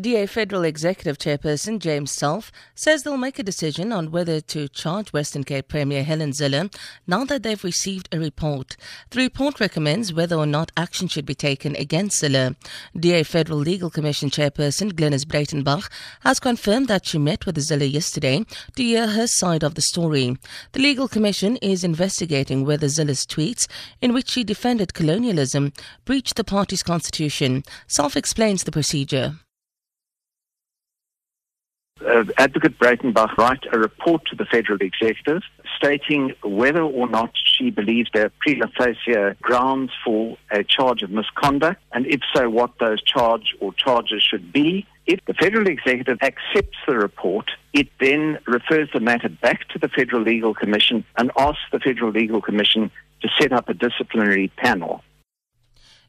DA Federal Executive Chairperson James Selfe says they'll make a decision on whether to charge Western Cape Premier Helen Zille now that they've received a report. The report recommends whether or not action should be taken against Zille. DA Federal Legal Commission Chairperson Glynis Breitenbach has confirmed that she met with Zille yesterday to hear her side of the story. The Legal Commission is investigating whether Zille's tweets, in which she defended colonialism, breached the party's constitution. Selfe explains the procedure uh, Advocate Breitenbach write a report to the federal executive stating whether or not she believes there are prima facie grounds for a charge of misconduct, and if so, what those charge or charges should be. If the federal executive accepts the report, it then refers the matter back to the Federal Legal Commission and asks the Federal Legal Commission to set up a disciplinary panel.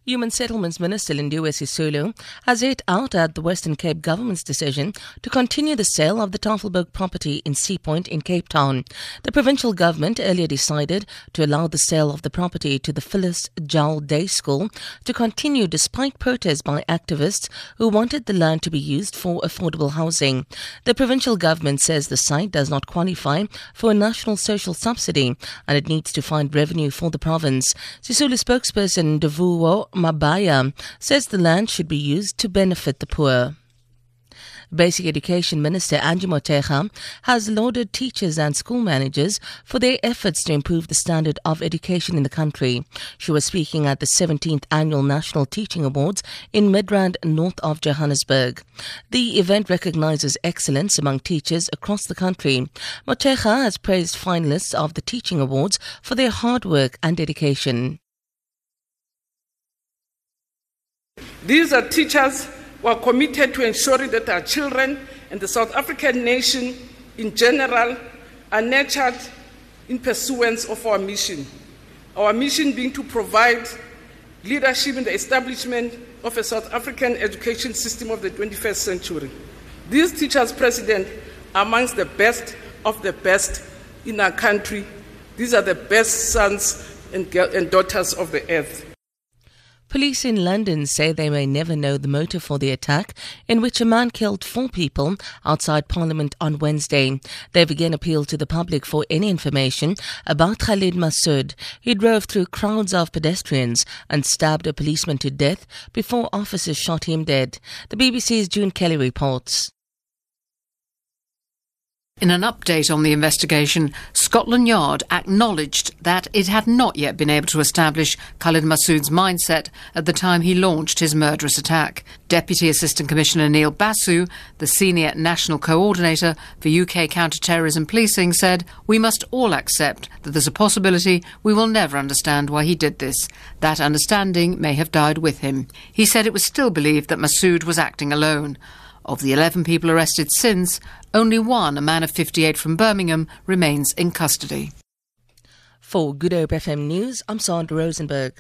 Human Settlements Minister Lindiwe Sisulu has hit out at the Western Cape government's decision to continue the sale of the Tafelberg property in Sea Point in Cape Town. The provincial government earlier decided to allow the sale of the property to the Phyllis Jowell Day School to continue despite protests by activists who wanted the land to be used for affordable housing. The provincial government says the site does not qualify for a national social subsidy and it needs to find revenue for the province. Sisulu spokesperson Ndivhuwo Mabaya says the land should be used to benefit the poor. Basic Education Minister Angie Motshekga has lauded teachers and school managers for their efforts to improve the standard of education in the country. She was speaking at the 17th Annual National Teaching Awards in Midrand, north of Johannesburg. The event recognizes excellence among teachers across the country. Motshekga has praised finalists of the Teaching Awards for their hard work and dedication. These are teachers who are committed to ensuring that our children and the South African nation in general are nurtured in pursuance of our mission. Our mission being to provide leadership in the establishment of a South African education system of the 21st century. These teachers, President, are amongst the best of the best in our country. These are the best sons and, daughters of the earth. Police in London say they may never know the motive for the attack in which a man killed four people outside Parliament on Wednesday. They've again appealed to the public for any information about Khalid Masood. He drove through crowds of pedestrians and stabbed a policeman to death before officers shot him dead. The BBC's June Kelly reports. In an update on the investigation, Scotland Yard acknowledged that it had not yet been able to establish Khalid Masood's mindset at the time he launched his murderous attack. Deputy Assistant Commissioner Neil Basu, the senior national coordinator for UK counter-terrorism policing, said, We must all accept that there's a possibility we will never understand why he did this. That understanding may have died with him. He said it was still believed that Masood was acting alone. Of the 11 people arrested since, only one, a man of 58 from Birmingham, remains in custody. For Good Hope FM News, I'm Sandra Rosenberg.